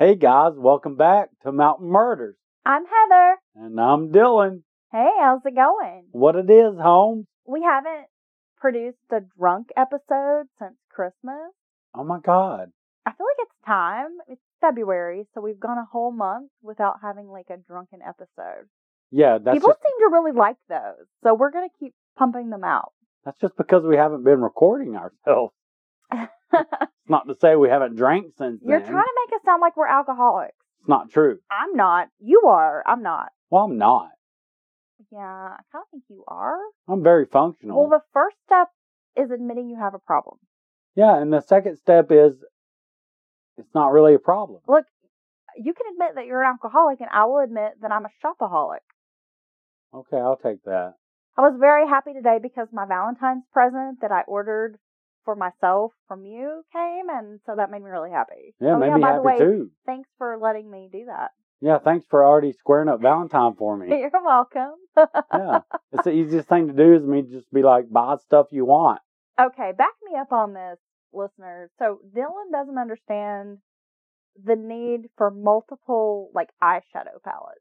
Hey guys, welcome back to Mountain Murders. I'm Heather. And I'm Dylan. Hey, how's it going? What it is, home? We haven't produced a drunk episode since Christmas. Oh my god. I feel like it's time. It's February, so we've gone a whole month without having like a drunken episode. Yeah, that's People just seem to really like those, so we're gonna keep pumping them out. that's just because we haven't been recording ourselves. It's not to say we haven't drank since then. You're then. trying to make it sound like we're alcoholics. It's not true. I'm not. You are. I'm not. Well, I'm not. Yeah, I kind of think you are. I'm very functional. Well, the first step is admitting you have a problem. yeah, and the second step is it's not really a problem. Look, you can admit that you're an alcoholic, and I will admit that I'm a shopaholic. Okay, I'll take that. I was very happy today because my Valentine's present that I ordered for myself from you came, and so that made me really happy. Yeah, oh, made yeah, me by happy the way, too. thanks for letting me do that. Yeah, thanks for already squaring up Valentine for me. You're welcome. yeah, it's the easiest thing to do is me just be like, buy stuff you want. Okay, back me up on this, listeners. So Dylan doesn't understand the need for multiple like eyeshadow palettes.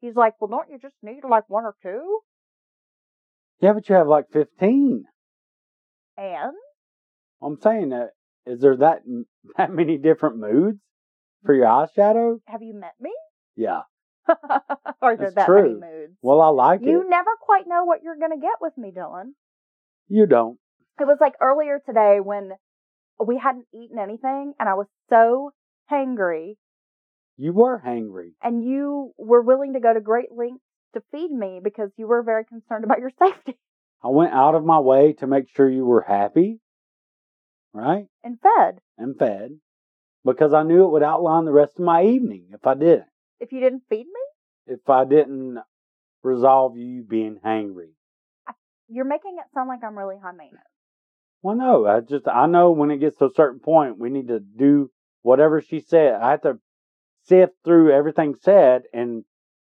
He's like, well, don't you just need like one or two? Yeah, but you have like 15. And I'm saying that, is there that that many different moods for your eyeshadow? have you met me? Yeah. Are there That's that many moods? Well, I like you it. You never quite know what you're gonna get with me, Dylan. You don't. It was like earlier today when we hadn't eaten anything and I was so hangry You were hangry. and you were willing to go to great lengths to feed me because you were very concerned about your safety I went out of my way to make sure you were happy, right? and fed. And fed. Because I knew it would outline the rest of my evening if I didn't. If you didn't feed me, If I didn't resolve you being hangry. you're making it sound like I'm really high maintenance. Well, no, I just I know when it gets to a certain point, we need to do whatever she said. I have to sift through everything said and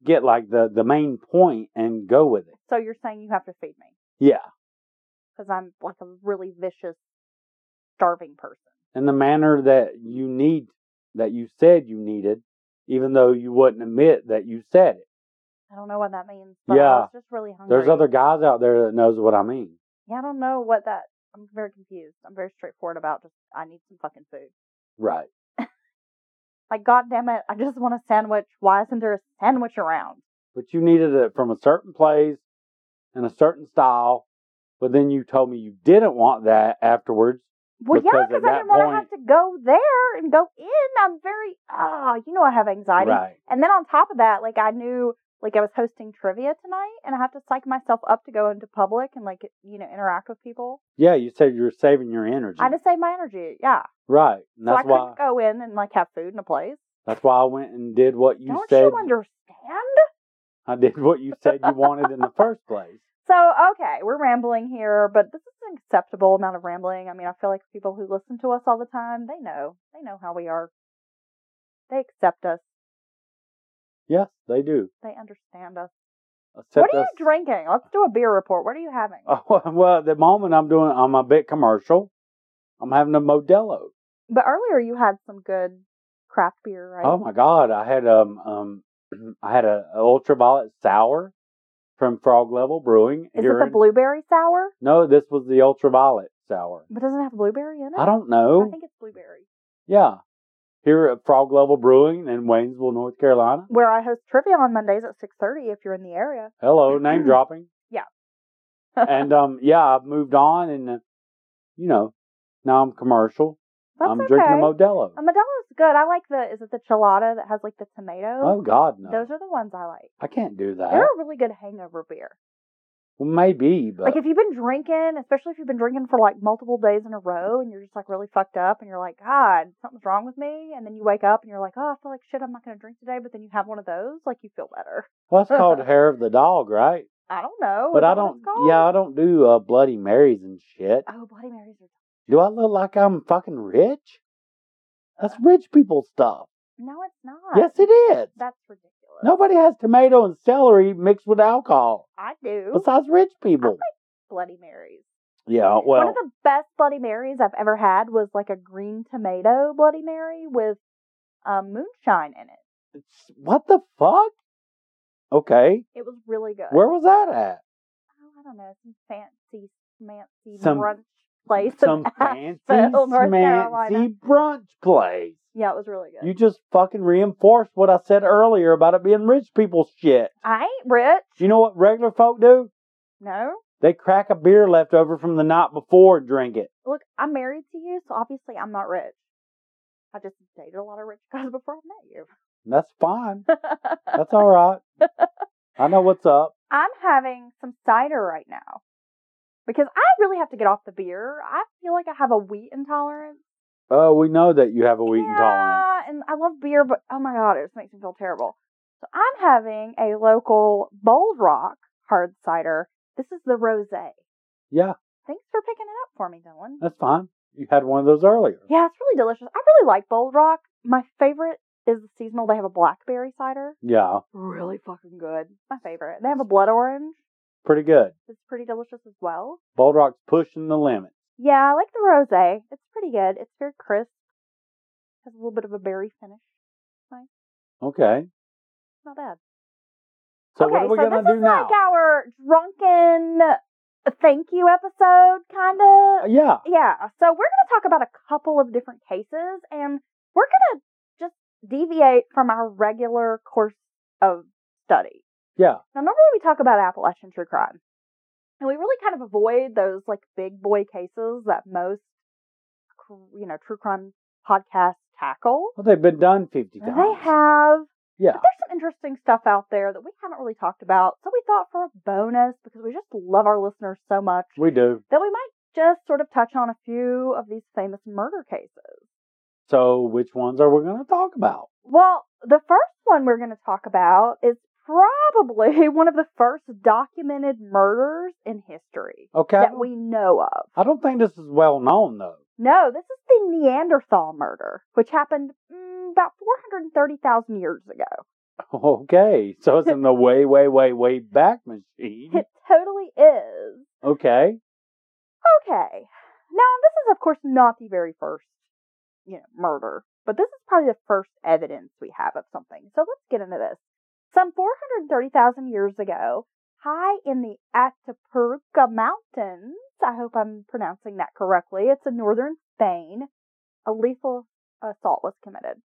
get like the the main point and go with it. So you're saying you have to feed me Yeah, because I'm like a really vicious, starving person. in the manner that you need that you said you needed, even though you wouldn't admit that you said it. I don't know what that means. But I Yeah. was just really hungry. There's other guys out there that knows what I mean. Yeah, I don't know what that. I'm very confused. I'm very straightforward about just I need some fucking food. Right. Like, god damn it, I just want a sandwich. Why isn't there a sandwich around? But you needed it from a certain place in a certain style. But then you told me you didn't want that afterwards. Well, yeah, Because at because I didn't want to have to go there and go in. I'm very ah, you know, I have anxiety. Right. And then on top of that, like I knew, like I was hosting trivia tonight, and I have to psych myself up to go into public and like you know interact with people. Yeah, you said you were saving your energy. I had to save my energy. Yeah, right. And so I that's why couldn't go in and like have food in a place. that's why I went and did what you said. Don't you understand? I did what you said you wanted in the first place. So, okay, we're rambling here, but this is an acceptable amount of rambling. I mean, I feel like people who listen to us all the time, they know. They know how we are. They accept us. Yes, they do. They understand us. Except what are you drinking? Let's do a beer report. What are you having? Oh, well, at the moment I'm doing I'm a bit commercial. I'm having a Modelo. But earlier you had some good craft beer, right? Oh my god, I had um um I had a, a ultraviolet sour from Frog Level Brewing Is it the in- blueberry sour? No, this was the ultraviolet sour. But doesn't it have blueberry in it? I don't know. I think it's blueberry. Yeah. Here at Frog Level Brewing in Waynesville, North Carolina. Where I host trivia on Mondays at six thirty if you're in the area. Hello, name dropping. Yeah. and um yeah, I've moved on and uh, you know, now I'm commercial. That's I'm okay. drinking a Modelo. A Modelo's good. I like the is it the chelada that has like the tomato? Oh God, no. Those are the ones I like. I can't do that. They're a really good hangover beer. Well, maybe, but Like if you've been drinking, especially if you've been drinking for like multiple days in a row and you're just like really fucked up and you're like, God, something's wrong with me and then you wake up and you're like, Oh, I feel like shit, I'm not gonna drink today, but then you have one of those, like you feel better. well, that's called hair of the dog, right? I don't know. but I don't. Yeah, I don't do uh, Bloody Marys and shit. Oh, Bloody Marys are Do I look like I'm fucking rich? That's rich people stuff. No, it's not. Yes, it is. That's ridiculous. Nobody has tomato and celery mixed with alcohol I do. besides rich people. Bloody Marys. Yeah, well. One of the best Bloody Marys I've ever had was like a green tomato Bloody Mary with um, moonshine in it. It's- what the fuck? Okay, It was really good. where was that at? Oh, I don't know, some fancy, fancy Some- brunch place. Some fancy, Asheville, North Carolina. fancy brunch place. Yeah, it was really good. You just fucking reinforced what I said earlier about it being rich people's shit. I ain't rich. You know what regular folk do? No. They crack a beer left over from the night before and drink it. Look, I'm married to you, so obviously I'm not rich. I just dated a lot of rich guys before I met you. That's fine. That's all right. I know what's up. I'm having some cider right now because I really have to get off the beer. I feel like I have a wheat intolerance. Oh, we know that you have a wheat yeah, intolerance. and I love beer, but oh my god, it just makes me feel terrible. So I'm having a local Bold Rock hard cider. This is the rosé. Yeah, Thanks for picking it up for me, Dylan. that's fine. You had one of those earlier. Yeah, it's really delicious. I really like Bold Rock. My favorite is the seasonal. They have a blackberry cider. Yeah, Really fucking good. My favorite. They have a blood orange. Pretty good. It's pretty delicious as well. Bold Rock's pushing the limit. Yeah, I like the rosé. It's pretty good. It's very crisp. Has a little bit of a berry finish. Nice. Okay. Not bad. So okay, what are we so gonna this do is now? like our drunken thank you episode, kind of. Uh, yeah. Yeah. So we're going to talk about a couple of different cases, and we're going to just deviate from our regular course of study. Yeah. Now, normally we talk about Appalachian true crime, and we really kind of avoid those like big boy cases that most, you know, true crime podcasts tackle. Well, they've been done 50 times. They have. Yeah. But there's some interesting stuff out there that we haven't really talked about. So we thought for a bonus, because we just love our listeners so much, We do. that we might just sort of touch on a few of these famous murder cases. So which ones are we going to talk about? Well, the first one we're going to talk about is probably one of the first documented murders in history Okay. that we know of. I don't think this is well known though. No, this is the Neanderthal murder, which happened mm, about 430,000 years ago. Okay. So it's in the way, way, way, way back machine. It totally is. Okay. Okay. Now, this is, of course, not the very first, you know, murder, but this is probably the first evidence we have of something. So let's get into this. Some 430,000 years ago, high in the Atapuerca Mountains, I hope I'm pronouncing that correctly, it's in northern Spain, a lethal assault was committed.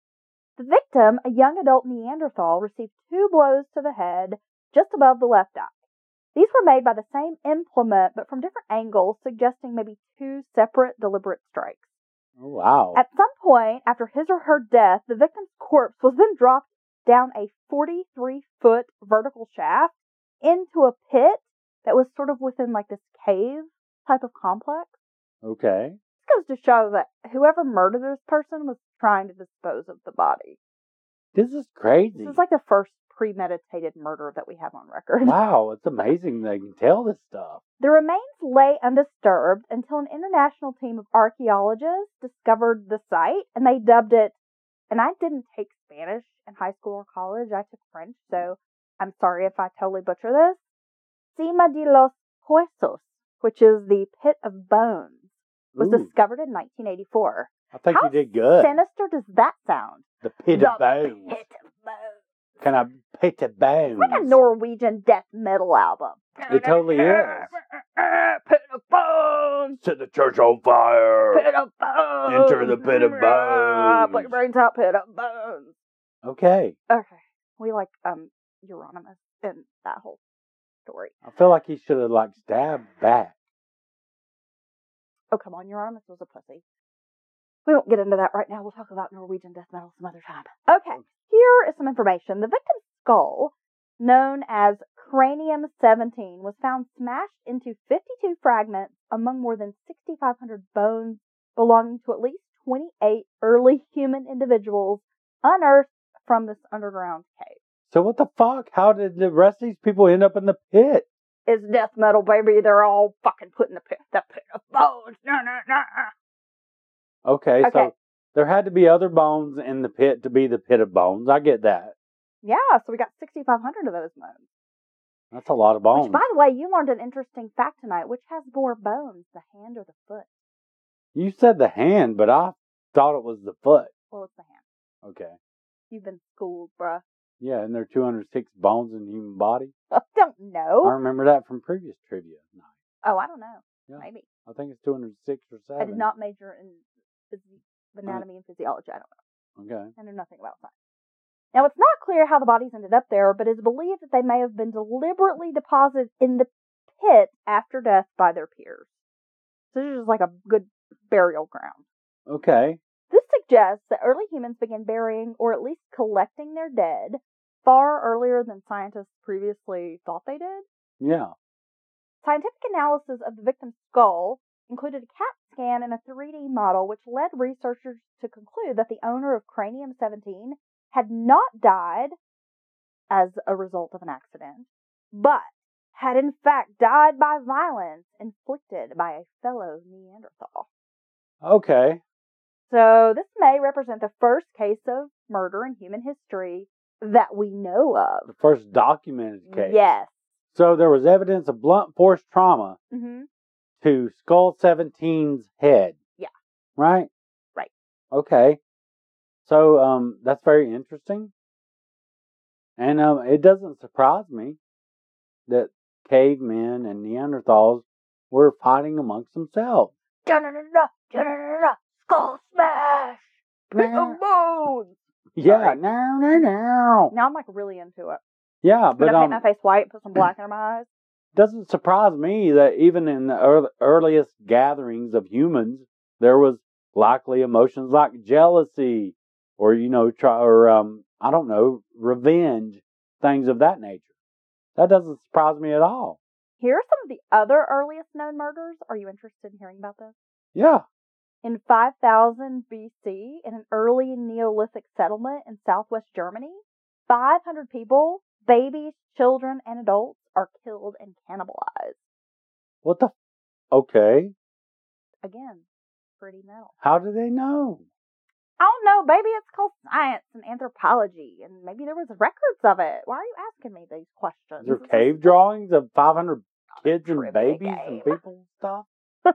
The victim, a young adult Neanderthal, received two blows to the head just above the left eye. These were made by the same implement, but from different angles, suggesting maybe two separate deliberate strikes. Oh, wow. At some point after his or her death, the victim's corpse was then dropped down a 43 foot vertical shaft into a pit that was sort of within like this cave type of complex. okay. This goes to show that whoever murdered this person was trying to dispose of the body. This is crazy. This is like the first premeditated murder that we have on record. wow. It's amazing they can tell this stuff. The remains lay undisturbed until an international team of archaeologists discovered the site and they dubbed it, and I didn't take Spanish in high school or college, I took French, so I'm sorry if I totally butcher this. Sima de los Huesos, which is the pit of bones, was Ooh, discovered in 1984. I think How you did good. Sinister does that sound? the pit The of bones. Pit of bones. Can I pit of bones? It's like a Norwegian death metal album. It totally is. Pit of bones. Set the church on fire. Pit of bones. Enter the pit of bones. Put your brains out, pit of bones. Okay. Okay. We like um Euronymous in that whole story. I feel like he should have like stabbed back. Oh come on, Euronymous was a pussy. We won't get into that right now. We'll talk about Norwegian death metal some other time. Okay, here is some information. The victim's skull, known as cranium 17, was found smashed into 52 fragments among more than 6,500 bones belonging to at least 28 early human individuals unearthed from this underground cave. So what the fuck? How did the rest of these people end up in the pit? It's death metal, baby. They're all fucking put in the pit, the pit of bones. No, no, no. Okay, Okay. so there had to be other bones in the pit to be the pit of bones. I get that. Yeah, so we got 6,500 of those bones. That's a lot of bones. Which, by the way, you learned an interesting fact tonight. Which has more bones, the hand or the foot? You said the hand, but I thought it was the foot. Well, it's the hand. Okay. You've been schooled, bruh. Yeah, and there are 206 bones in the human body. I don't know. I remember that from previous trivia night. Oh, I don't know. Yeah. Maybe. I think it's 206 or 7. I did not major in physi- uh-huh. anatomy and physiology. I don't know. Okay. I know nothing about science. Now, it's not clear how the bodies ended up there, but it's believed that they may have been deliberately deposited in the pit after death by their peers. So this is just like a good burial ground. Okay. This suggests that early humans began burying or at least collecting their dead far earlier than scientists previously thought they did. Yeah. Scientific analysis of the victim's skull included a CAT scan and a 3D model, which led researchers to conclude that the owner of Cranium 17 had not died as a result of an accident, but had in fact died by violence inflicted by a fellow Neanderthal. Okay. So this may represent the first case of murder in human history that we know of. The first documented case. Yes. So there was evidence of blunt force trauma hmm to Skull 17's head. Yeah. Right? Right. Okay. So um that's very interesting. And um it doesn't surprise me that cavemen and Neanderthals were fighting amongst themselves. Da-da-da-da, da-da-da-da, Skull smash! Bones! Yeah, Sorry. no, no, no. Now I'm like really into it. Yeah, But but I um, paint my face white, put some black under my eyes. doesn't surprise me that even in the earl- earliest gatherings of humans, there was likely emotions like jealousy, or you know, try, or um, I don't know, revenge, things of that nature. That doesn't surprise me at all. Here are some of the other earliest known murders. Are you interested in hearing about this? Yeah. In 5000 BC, in an early Neolithic settlement in southwest Germany, 500 people, babies, children, and adults, are killed and cannibalized. What the? Okay. Again, pretty metal. How do they know? I don't know. Maybe it's called science and anthropology, and maybe there was records of it. Why are you asking me these questions? Is there This cave drawings of 500 kids and babies game. and people and stuff?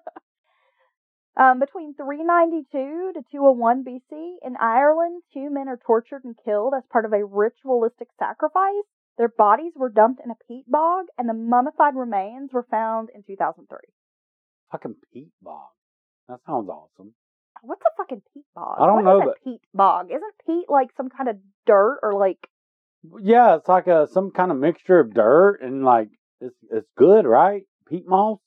Um, between 392 to 201 BC, in Ireland, two men are tortured and killed as part of a ritualistic sacrifice. Their bodies were dumped in a peat bog, and the mummified remains were found in 2003. Fucking peat bog. That sounds awesome. What's a fucking peat bog? I don't know. What know, a but- peat bog? Isn't peat like some kind of dirt or like Yeah, it's like a some kind of mixture of dirt and like it's it's good, right? Peat moss,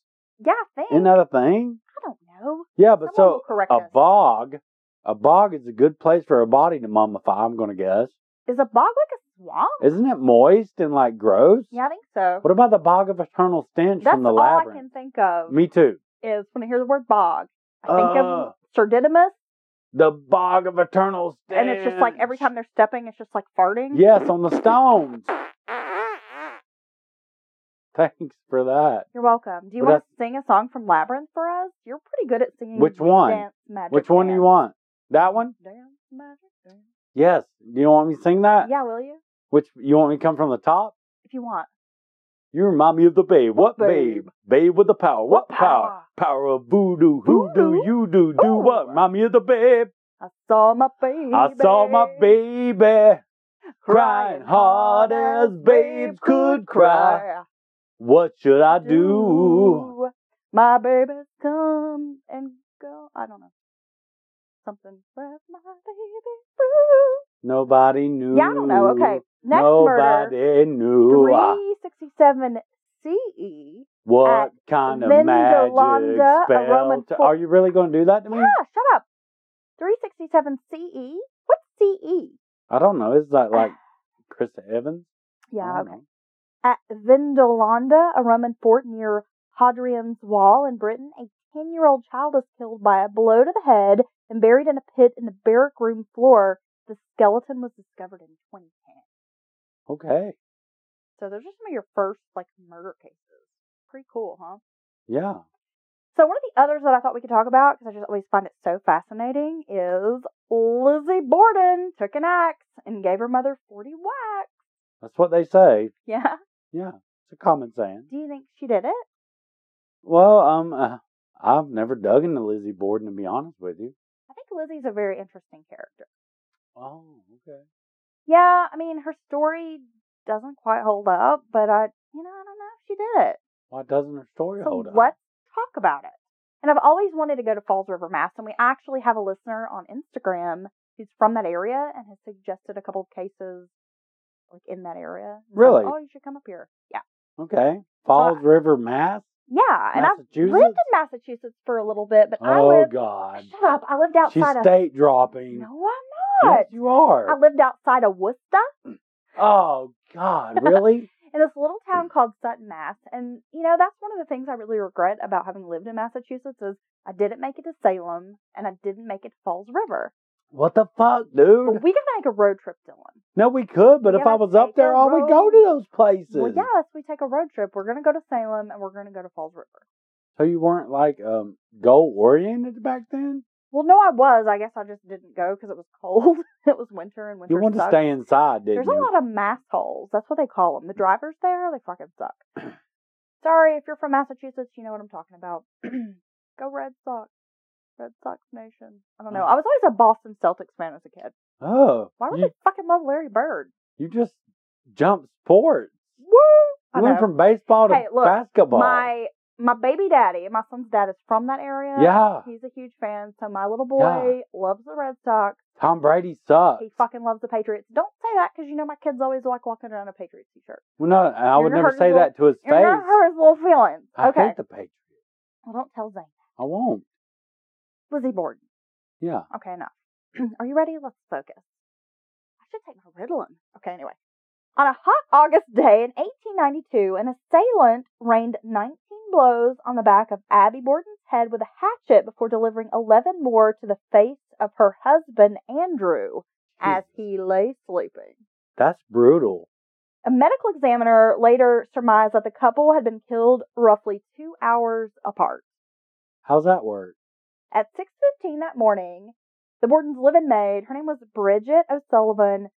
yeah? I think isn't that a thing? I don't know. Yeah, but Someone so correct a us. bog, a bog is a good place for a body to mummify. I'm gonna guess. Is a bog like a swamp? Isn't it moist and like gross? yeah, I think so. What about the bog of eternal stench That's from the all I can think of. Me too. is when I hear the word bog, I think Uh. of Sir Didymus, The bog of eternal stench. and it's just like every time they're stepping, it's just like farting. Yes, on the stones. Thanks for that. You're welcome. Do you But want to sing a song from Labyrinth for us? You're pretty good at singing. Which one? Dance magic. Which one do you want? That one? Dance magic. Dance. Yes. Do you want me to sing that? Yeah, will you? Which you want me to come from the top? If you want. You remind me of the babe. What Babe? babe? With the power. What power? power? Of voodoo. Who do you do? Do Ooh. what? Remind me of the babe. I saw my baby. I saw my baby crying hard as babes could cry. What should I do? My baby's come and go. I don't know. Something left my baby blue. Nobody knew. Yeah, I don't know. Okay. Next murder. Nobody knew. Ah, 367 CE. What kind of magic spell? To- Are you really going to do that to me? Yeah, shut up. 367 CE? What's? CE? I don't know. Is that like Chris Evans? Yeah, okay. know. At Vindolanda, a Roman fort near Hadrian's Wall in Britain, a 10 year old child is killed by a blow to the head and buried in a pit in the barrack room floor. The skeleton was discovered in 2010. Okay. So those are some of your first like murder cases. Pretty cool, huh? Yeah. So one of the others that I thought we could talk about because I just always find it so fascinating is Lizzie Borden took an axe and gave her mother 40 whacks. That's what they say. Yeah. Yeah. It's a common saying. Do you think she did it? Well, um, uh, I've never dug into Lizzie Borden to be honest with you. I think Lizzie's a very interesting character. Oh, okay. Yeah, I mean, her story doesn't quite hold up, but I, you know, I don't know if she did it. Why doesn't her story So hold up? let's talk about it. And I've always wanted to go to Falls River, Mass, and we actually have a listener on Instagram who's from that area and has suggested a couple of cases like in that area. Really? oh, you should come up here. Yeah. Okay. Falls River, Mass, Yeah, and I've lived in Massachusetts for a little bit, but I oh lived. God, Shut up! I lived she's outside of. state dropping. No, I'm not. Yes, you are. I lived outside of Worcester mm. oh God, really? in this little town mm. called Sutton, Mass. And you know, that's one of the things I really regret about having lived in Massachusetts is I didn't make it to Salem and I didn't make it to Falls River. What the fuck, dude? we could make a road trip, Dylan. No, we could, but We if I was up there, I would go to those places. Well, yes, we take a road trip. We're gonna go to Salem and we're gonna go to Falls River. So you weren't like um goal oriented back then? Well, no, I was. I guess I just didn't go because it was cold. it was winter and winter You wanted to stay inside, didn't There's you? a lot of mass holes. That's what they call them. The drivers there, they fucking suck. Sorry if you're from Massachusetts, you know what I'm talking about. Go Red Sox. Red Sox Nation. I don't know. Oh. I was always a Boston Celtics fan as a kid. oh, Why would you, they fucking love Larry Bird? you just jumped sports. Woo! I You went know. from baseball to Hey, look, basketball. my my baby daddy, my son's dad is from that area. yeah, He's a huge fan. So my little boy loves the Red Sox. Tom Brady sucks. He fucking loves the Patriots. Don't say that because you know my kids always like walking around a Patriots t-shirt. Well, no, I You're would never say his that to his You're gonna hurt his little feelings. I hate the Patriots. Well, don't tell Zane. I won't. Lizzie Borden. Yeah. Okay, enough. Are you ready? Let's focus. I should take my Ritalin. Okay, anyway. On a hot August day in 1892, an assailant rained 19 blows on the back of Abby Borden's head with a hatchet before delivering 11 more to the face of her husband, Andrew, as he lay sleeping. That's brutal. A medical examiner later surmised that the couple had been killed roughly two hours apart. How's that work? At 6.15 that morning, the Borden's live-in maid, her name was Bridget O'Sullivan,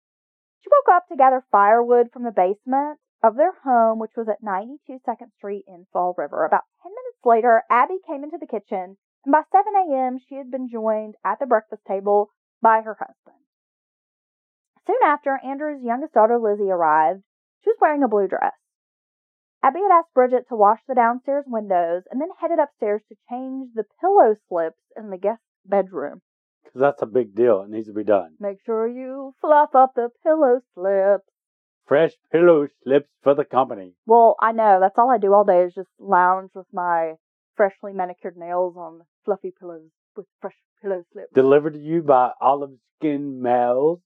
she woke up to gather firewood from the basement of their home, which was at 92 Second Street in Fall River. About 10 minutes later, Abby came into the kitchen, and by 7 a.m., she had been joined at the breakfast table by her husband. Soon after, Andrew's youngest daughter, Lizzie, arrived. She was wearing a blue dress. Abby had asked Bridget to wash the downstairs windows and then headed upstairs to change the pillow slips in the guest bedroom. Because that's a big deal. It needs to be done. Make sure you fluff up the pillow slips. Fresh pillow slips for the company. Well, I know. That's all I do all day is just lounge with my freshly manicured nails on fluffy pillows with fresh pillow slips. Delivered to you by Olive Skin Males.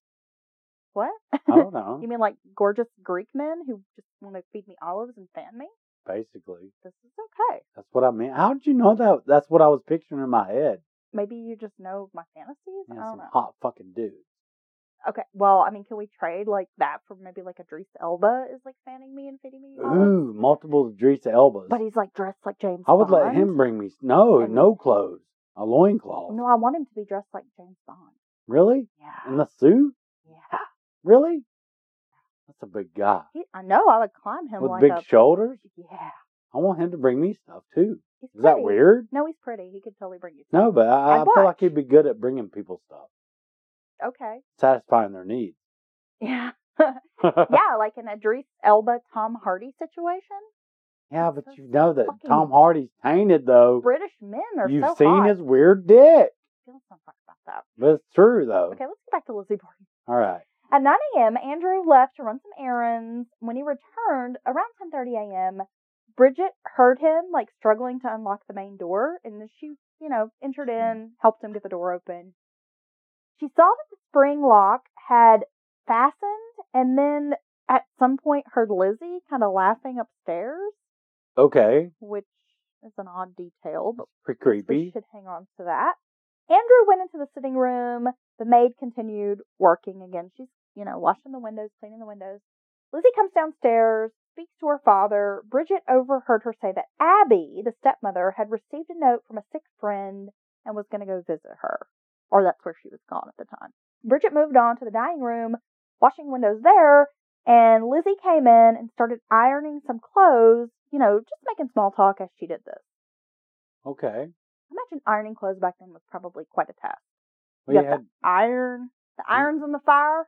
What? I don't know. you mean like gorgeous Greek men who just want to feed me olives and fan me? Basically. This is okay. That's what I mean. How did you know that? That's what I was picturing in my head. Maybe you just know my fantasies? Yeah, I don't some know. hot fucking dudes. Okay, well, I mean, can we trade like that for maybe like Idris Elba is like fanning me and feeding me? olives? Ooh, multiple Idris Elbas. But he's like dressed like James I would Bond. let him bring me. No, And- no clothes. A loincloth. No, I want him to be dressed like James Bond. Really? Yeah. In the suit? Really? That's a big guy. He, I know. I would climb him With like big a. shoulders? yeah. I want him to bring me stuff too. He's Is that weird? No, he's pretty. He could totally bring you. Stuff. No, but I, I feel like he'd be good at bringing people stuff, Okay. satisfying their needs. Yeah. yeah, like an Idris Elba Tom Hardy situation. Yeah, but you know that Tom Hardy's tainted though. British men are You've so seen hot. his weird dick. Some fuck about that. But it's true though. Okay, let's get back to Lizzie Borden. All right. At 9 a.m., Andrew left to run some errands. When he returned around 10:30 a.m., Bridget heard him like struggling to unlock the main door, and she, you know, entered hmm. in, helped him get the door open. She saw that the spring lock had fastened, and then at some point heard Lizzie kind of laughing upstairs, Okay. which is an odd detail, but Pretty creepy. we should hang on to that. Andrew went into the sitting room. The maid continued working again. She's, you know, washing the windows, cleaning the windows. Lizzie comes downstairs, speaks to her father. Bridget overheard her say that Abby, the stepmother, had received a note from a sick friend and was going to go visit her. Or that's where she was gone at the time. Bridget moved on to the dining room, washing windows there, and Lizzie came in and started ironing some clothes, you know, just making small talk as she did this. Okay. I imagine ironing clothes back then was probably quite a task. Well, You you have had, to iron. The iron's in the fire.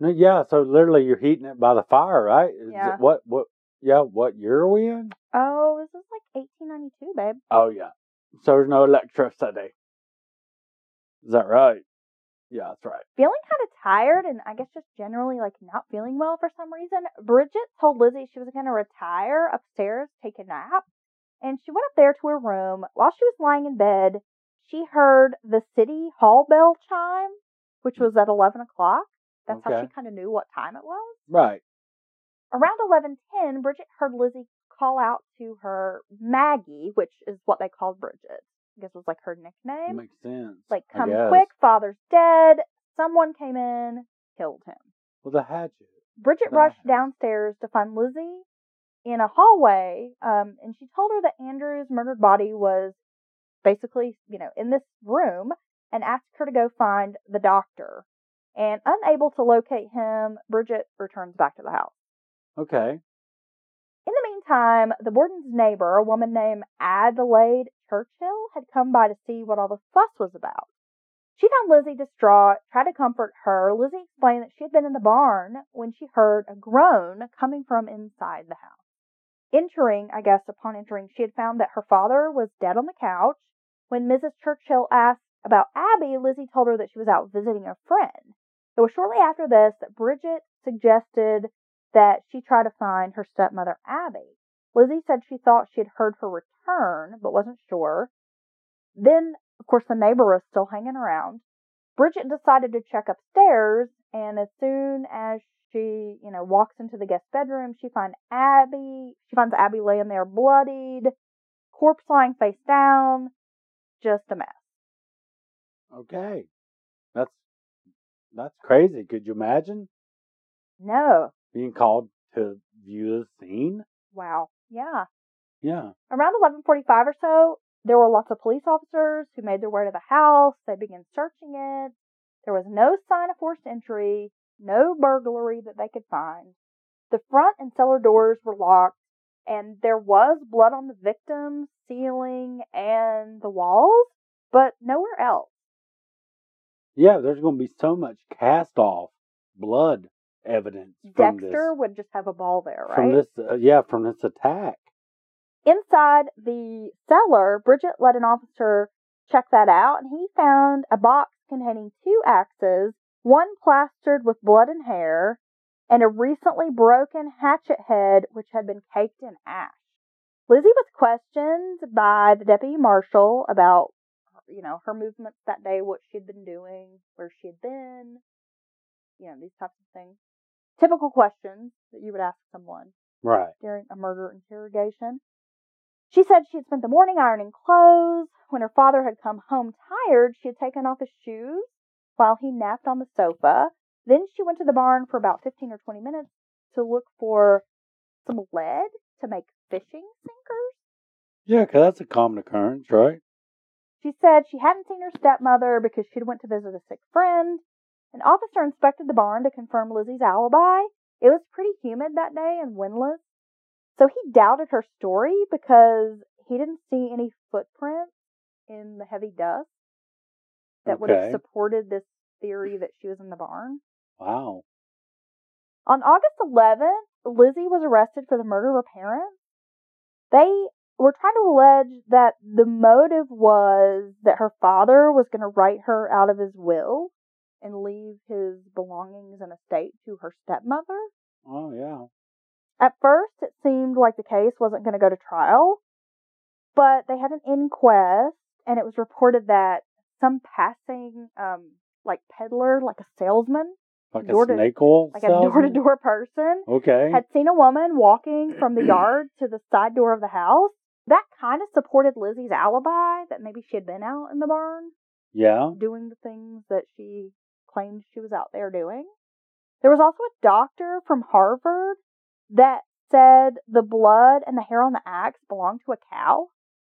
No, yeah, so literally you're heating it by the fire, right? Is it- Yeah. what what yeah, what year are we in? Oh, this is like 1892, babe. Oh yeah. So there's no electricity. Is that right? Yeah, that's right. Feeling kind of tired and I guess just generally like not feeling well for some reason, Bridget told Lizzie she was going to retire upstairs, take a nap, and she went up there to her room. While she was lying in bed, she heard the city hall bell chime, which mm. was at 11 o'clock. That's how she kind of knew what time it was. Right. Around 11:10, Bridget heard Lizzie call out to her Maggie, which is what they called Bridget. I guess it was like her nickname. Makes sense. like, come quick, father's dead. Someone came in, killed him. With a hatchet. Bridget rushed downstairs to find Lizzie in a hallway, um, and she told her that Andrew's murdered body was basically, you know, in this room, and asked her to go find the doctor. And unable to locate him, Bridget returns back to the house. Okay. In the meantime, the Borden's neighbor, a woman named Adelaide Churchill, had come by to see what all the fuss was about. She found Lizzie distraught, tried to comfort her. Lizzie explained that she had been in the barn when she heard a groan coming from inside the house. Entering, I guess upon entering, she had found that her father was dead on the couch. When Mrs. Churchill asked about Abby, Lizzie told her that she was out visiting a friend. It was shortly after this that Bridget suggested that she try to find her stepmother Abby. Lizzie said she thought she had heard her return, but wasn't sure. Then, of course, the neighbor was still hanging around. Bridget decided to check upstairs, and as soon as she, you know, walks into the guest bedroom, she finds Abby. She finds Abby laying there, bloodied, corpse lying face down, just a mess. Okay. That's that's crazy. Could you imagine No, being called to view the scene? wow, yeah. Yeah. Around 11:45 or so, there were lots of police officers who made their way to the house. They began searching it. There was no sign of forced entry, no burglary that they could find. The front and cellar doors were locked, and there was blood on the victim's ceiling and the walls, but nowhere else. Yeah, there's going to be so much cast off blood evidence from Dexter this would just have a ball there, right? from this uh, yeah, from this attack. Inside the cellar, Bridget let an officer check that out, and he found a box containing two axes, one plastered with blood and hair, and a recently broken hatchet head which had been caked in ash. Lizzie was questioned by the deputy marshal about, you know, her movements that day, what she had been doing, where she had been, you know, these types of things. Typical questions that you would ask someone Right. during a murder interrogation. She said she had spent the morning ironing clothes. When her father had come home tired, she had taken off his shoes while he napped on the sofa. Then she went to the barn for about 15 or 20 minutes to look for some lead to make fishing sinkers. Yeah, because that's a common occurrence, right? She said she hadn't seen her stepmother because she'd went to visit a sick friend. An officer inspected the barn to confirm Lizzie's alibi. It was pretty humid that day and windless. So he doubted her story because he didn't see any footprints in the heavy dust that would have supported this theory that she was in the barn. Wow. On August 11th, Lizzie was arrested for the murder of her parents. They were trying to allege that the motive was that her father was going to write her out of his will and leave his belongings and estate to her stepmother. Oh yeah. At first, it seemed like the case wasn't going to go to trial, but they had an inquest, and it was reported that some passing, um, like peddler, like a salesman, Like Door a snake oil like a door to door person, Okay. had seen a woman walking from the yard to the side door of the house. That kind of supported Lizzie's alibi that maybe she had been out in the barn yeah. doing the things that she claimed she was out there doing. There was also a doctor from Harvard that said the blood and the hair on the axe belonged to a cow.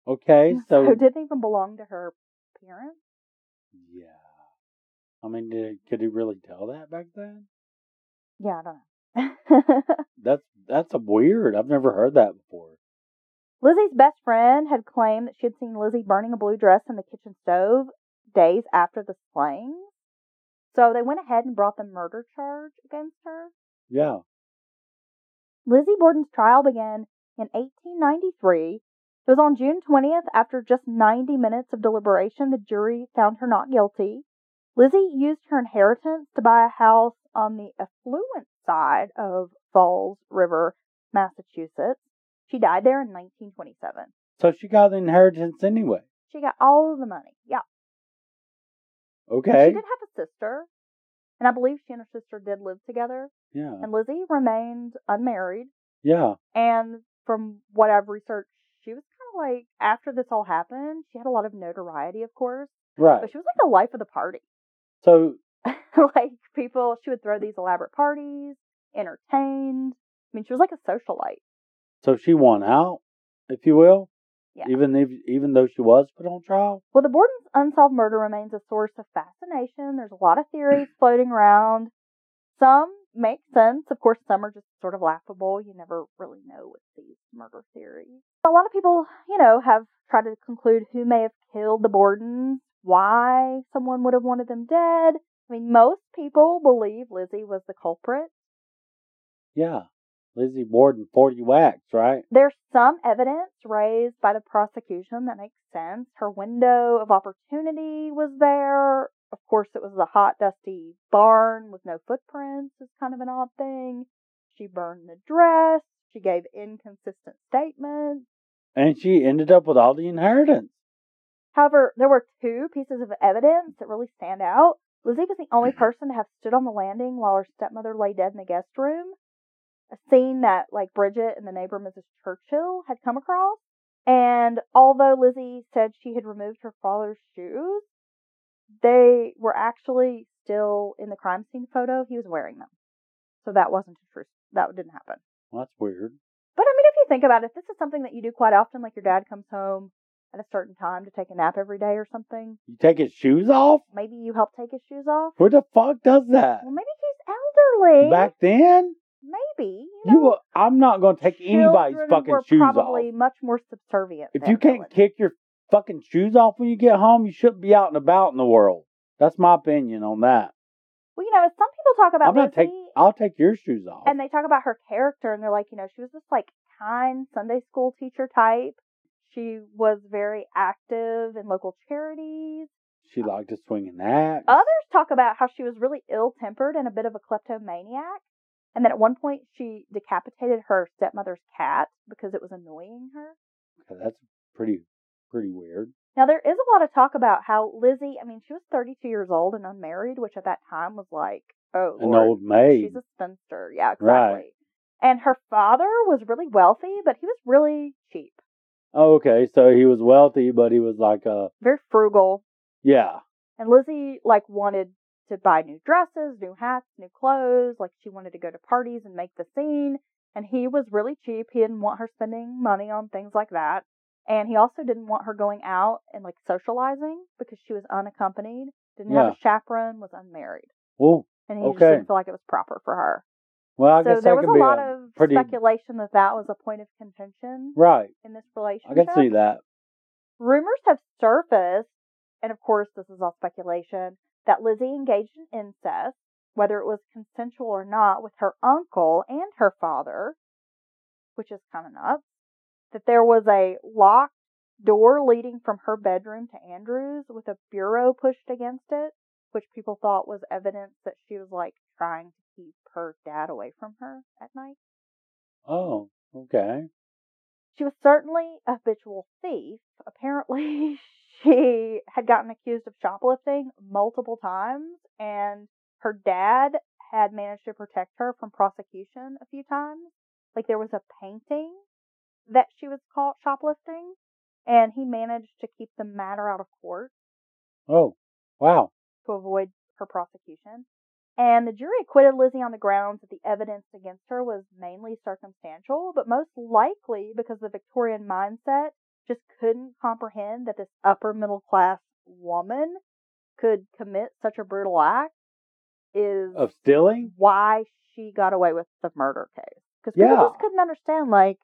Okay. So So it didn't even belong to her parents. yeah. I mean, did, could he really tell that back then? Yeah, I don't know. That's that's a weird. I've never heard that before. Lizzie's best friend had claimed that she had seen Lizzie burning a blue dress in the kitchen stove days after the slaying. So they went ahead and brought the murder charge against her. Yeah. Lizzie Borden's trial began in 1893. It was on June 20th. After just 90 minutes of deliberation, the jury found her not guilty. Lizzie used her inheritance to buy a house on the affluent side of Falls River, Massachusetts. She died there in 1927. So she got the inheritance anyway. She got all of the money. Yeah. Okay. She did have a sister, and I believe she and her sister did live together. Yeah. And Lizzie remained unmarried. Yeah. And from what I've researched, she was kind of like, after this all happened, she had a lot of notoriety, of course, Right. but she was like the life of the party. So like, people, she would throw these elaborate parties, entertained. I mean, she was like a socialite. So she won out, if you will. Yeah. Even if even though she was put on trial. Well, the Borden's unsolved murder remains a source of fascination. There's a lot of theories floating around. Some make sense. Of course, some are just sort of laughable. You never really know with these murder theories. A lot of people, you know, have tried to conclude who may have killed the Bordens, why someone would have wanted them dead. I mean, most people believe Lizzie was the culprit. Yeah. Lizzie Borden, forty whacks, right? There's some evidence raised by the prosecution that makes sense. Her window of opportunity was there. Of course, it was the hot, dusty barn with no footprints, is kind of an odd thing. She burned the dress. She gave inconsistent statements. And she ended up with all the inheritance. However, there were two pieces of evidence that really stand out. Lizzie was the only mm-hmm. person to have stood on the landing while her stepmother lay dead in the guest room. A scene that, like Bridget and the neighbor Mrs. Churchill had come across. And although Lizzie said she had removed her father's shoes, they were actually still in the crime scene photo. He was wearing them. So that wasn't a truth. That didn't happen. Well, that's weird. But I mean, if you think about it, this is something that you do quite often. Like your dad comes home at a certain time to take a nap every day or something. You take his shoes off? Maybe you help take his shoes off. Who the fuck does that? Well, maybe he's elderly. Back then? Maybe. You, You will, I'm not going to take anybody's fucking were shoes probably off. much more subservient. If you can't kick your fucking shoes off when you get home, you shouldn't be out and about in the world. That's my opinion on that. well, you know, some people talk about I'm gonna take. I'll take your shoes off. and they talk about her character, and they're like, you know, she was this like kind Sunday school teacher type. She was very active in local charities. she liked to swing an axe. Others talk about how she was really ill tempered and a bit of a kleptomaniac. And then at one point she decapitated her stepmother's cat because it was annoying her. Okay, that's pretty, pretty weird. Now there is a lot of talk about how Lizzie, I mean, she was 32 years old and unmarried, which at that time was like, oh, An Lord, old maid. she's a spinster. Yeah, exactly. Right. And her father was really wealthy, but he was really cheap, Oh, okay, so he was wealthy, but he was like a very frugal. yeah. And Lizzie like wanted to buy new dresses, new hats, new clothes. Like she wanted to go to parties and make the scene. And he was really cheap. He didn't want her spending money on things like that. And he also didn't want her going out and like socializing because she was unaccompanied, didn't have a chaperone, was unmarried. Well, And he just didn't feel like it was proper for her. well, I so guess there was a lot a of pretty speculation that that was a point of contention right. in this relationship. I can see that. Rumors have surfaced, and of course, this is all speculation, that Lizzie engaged in incest, whether it was consensual or not, with her uncle and her father, which is kind of nuts. That there was a locked door leading from her bedroom to Andrew's with a bureau pushed against it, which people thought was evidence that she was like trying to keep her dad away from her at night. Oh, okay. She was certainly a habitual thief. Apparently, she had gotten accused of shoplifting multiple times, and her dad had managed to protect her from prosecution a few times. Like, there was a painting that she was caught shoplifting, and he managed to keep the matter out of court Oh, wow. to avoid her prosecution. And the jury acquitted Lizzie on the grounds that the evidence against her was mainly circumstantial, but most likely because the Victorian mindset just couldn't comprehend that this upper middle class woman could commit such a brutal act is Of stealing? why she got away with the murder case. Because people Yeah. just couldn't understand like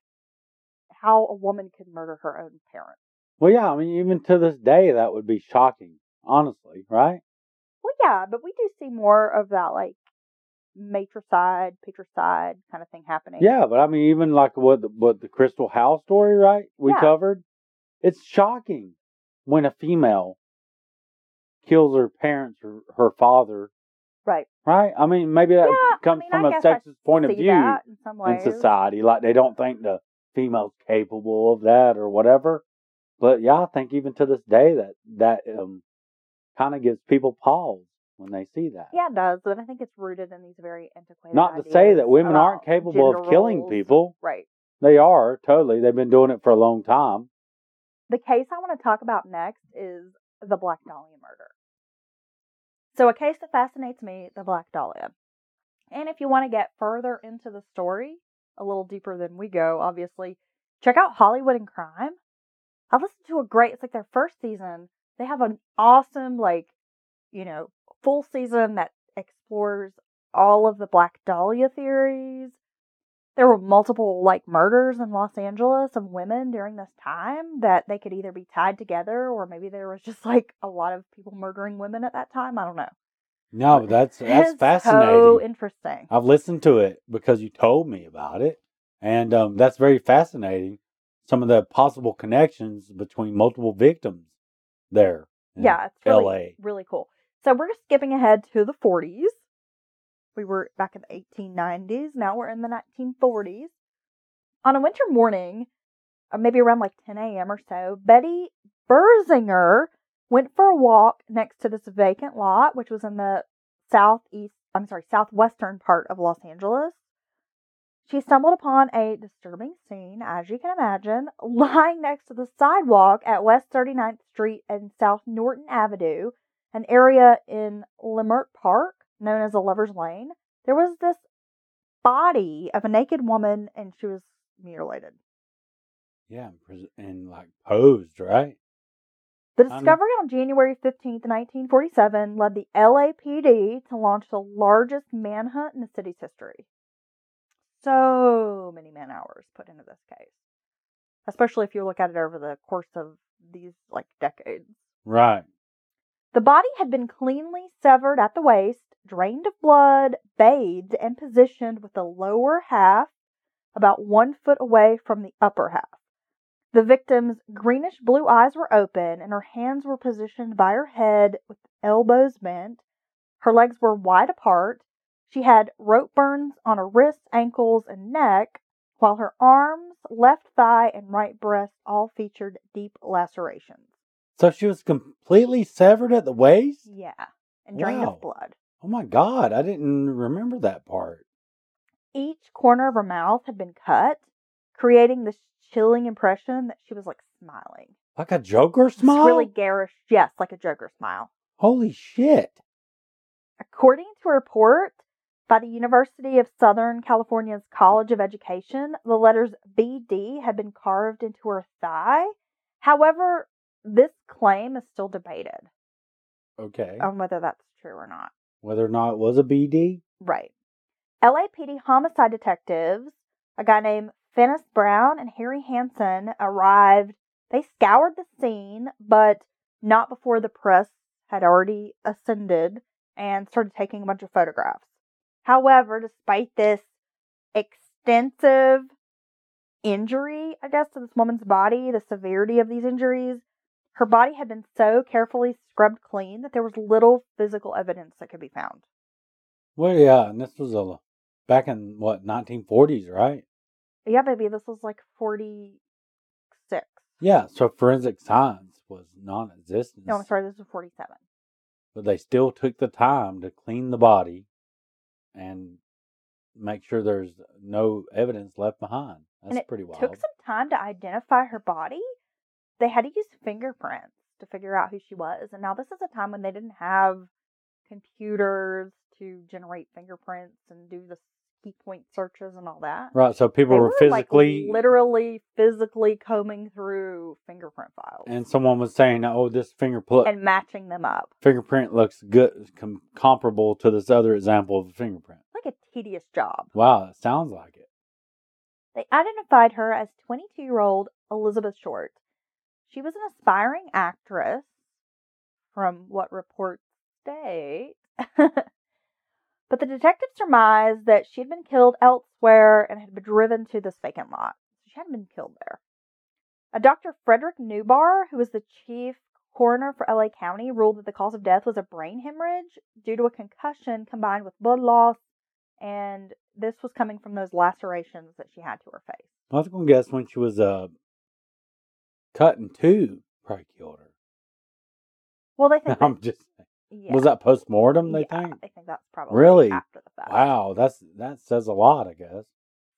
how a woman could murder her own parents. Well, yeah. I mean, even to this day, that would be shocking. Honestly, right? Well, yeah, but we do see more of that like matricide, patricide kind of thing happening. Yeah, but I mean, even like what the, what the Crystal House story, right? We Yeah. covered. It's shocking when a female kills her parents or her father, Right. right? I mean, maybe that Yeah, I comes mean, from I a I sexist point of view in in society. Like they don't think the female's capable of that or whatever. But yeah, I think even to this day that that um, kind of gives people pause when they see that. Yeah, it does, but I think it's rooted in these very antiquated. Not to say that women aren't capable of killing roles. people. Right. They are totally. They've been doing it for a long time. The case I want to talk about next is the Black Dahlia murder. So, a case that fascinates me, the Black Dahlia. And if you want to get further into the story, a little deeper than we go, obviously, check out Hollywood and Crime. I listened to a great, it's like their first season. They have an awesome, like, you know, full season that explores all of the Black Dahlia theories. There were multiple, like, murders in Los Angeles of women during this time that they could either be tied together or maybe there was just, like, a lot of people murdering women at that time. I don't know. No, but that's that's fascinating. So interesting. I've listened to it because you told me about it, and um, that's very fascinating. Some of the possible connections between multiple victims there. Yeah, it's really, L.A. really cool. So we're skipping ahead to the 40s. We were back in the 1890s. Now we're in the 1940s. On a winter morning, or maybe around like 10 a.m. or so, Betty Bersinger went for a walk next to this vacant lot, which was in the southeast, I'm sorry, southwestern part of Los Angeles. She stumbled upon a disturbing scene, as you can imagine, lying next to the sidewalk at West 39th Street and South Norton Avenue, an area in Leimert Park known as the Lover's Lane. There was this body of a naked woman, and she was mutilated. Yeah, and like posed, right? The discovery on January 15th, 1947, led the LAPD to launch the largest manhunt in the city's history. So many man hours put into this case, especially if you look at it over the course of these like decades. Right. The body had been cleanly severed at the waist, drained of blood, bathed, and positioned with the lower half about one foot away from the upper half. The victim's greenish blue eyes were open, and her hands were positioned by her head with elbows bent. Her legs were wide apart. She had rope burns on her wrists, ankles, and neck, while her arms, left thigh, and right breast all featured deep lacerations. So she was completely severed at the waist. Yeah, and drained Wow. of blood. Oh my God, I didn't remember that part. Each corner of her mouth had been cut, creating this chilling impression that she was like smiling. Like a Joker It's smile. really garish, yes, like a Joker smile. Holy shit! According to a report by the University of Southern California's College of Education, the letters BD had been carved into her thigh. However, this claim is still debated Okay. on whether that's true or not. Whether or not it was a BD. Right. LAPD homicide detectives, a guy named Finis Brown and Harry Hansen, arrived. They scoured the scene, but not before the press had already ascended and started taking a bunch of photographs. However, despite this extensive injury, I guess, to this woman's body, the severity of these injuries, her body had been so carefully scrubbed clean that there was little physical evidence that could be found. Well, yeah, and this was a back in what 1940s, right? Yeah, baby, this was like 46. Yeah. So forensic science was non-existent, No, I'm sorry, this was 47. but they still took the time to clean the body and make sure there's no evidence left behind. That's and it pretty wild. took some time to identify her body. They had to use fingerprints to figure out who she was. And now this is a time when they didn't have computers to generate fingerprints and do the key point searches and all that. right. So people were like, physically literally physically combing through fingerprint files and someone was saying, "Oh, this fingerprint and matching them up. fingerprint looks good, com- comparable to this other example of a fingerprint." Like a tedious job. Wow, it sounds like it. They identified her as 22 year old Elizabeth Short. She was an aspiring actress, from what reports state. but the detective surmised that she had been killed elsewhere and had been driven to this vacant lot. She hadn't been killed there. A Dr. Frederick Newbarr, who was the chief coroner for LA County, ruled that the cause of death was a brain hemorrhage due to a concussion combined with blood loss, and this was coming from those lacerations that she had to her face. I was gonna guess when she was uh cut in two, probably killed her. Well, they think I'm just yeah, was that post mortem? They yeah, think. they think that's probably Really? after the fact. Wow, that's that says a lot, I guess.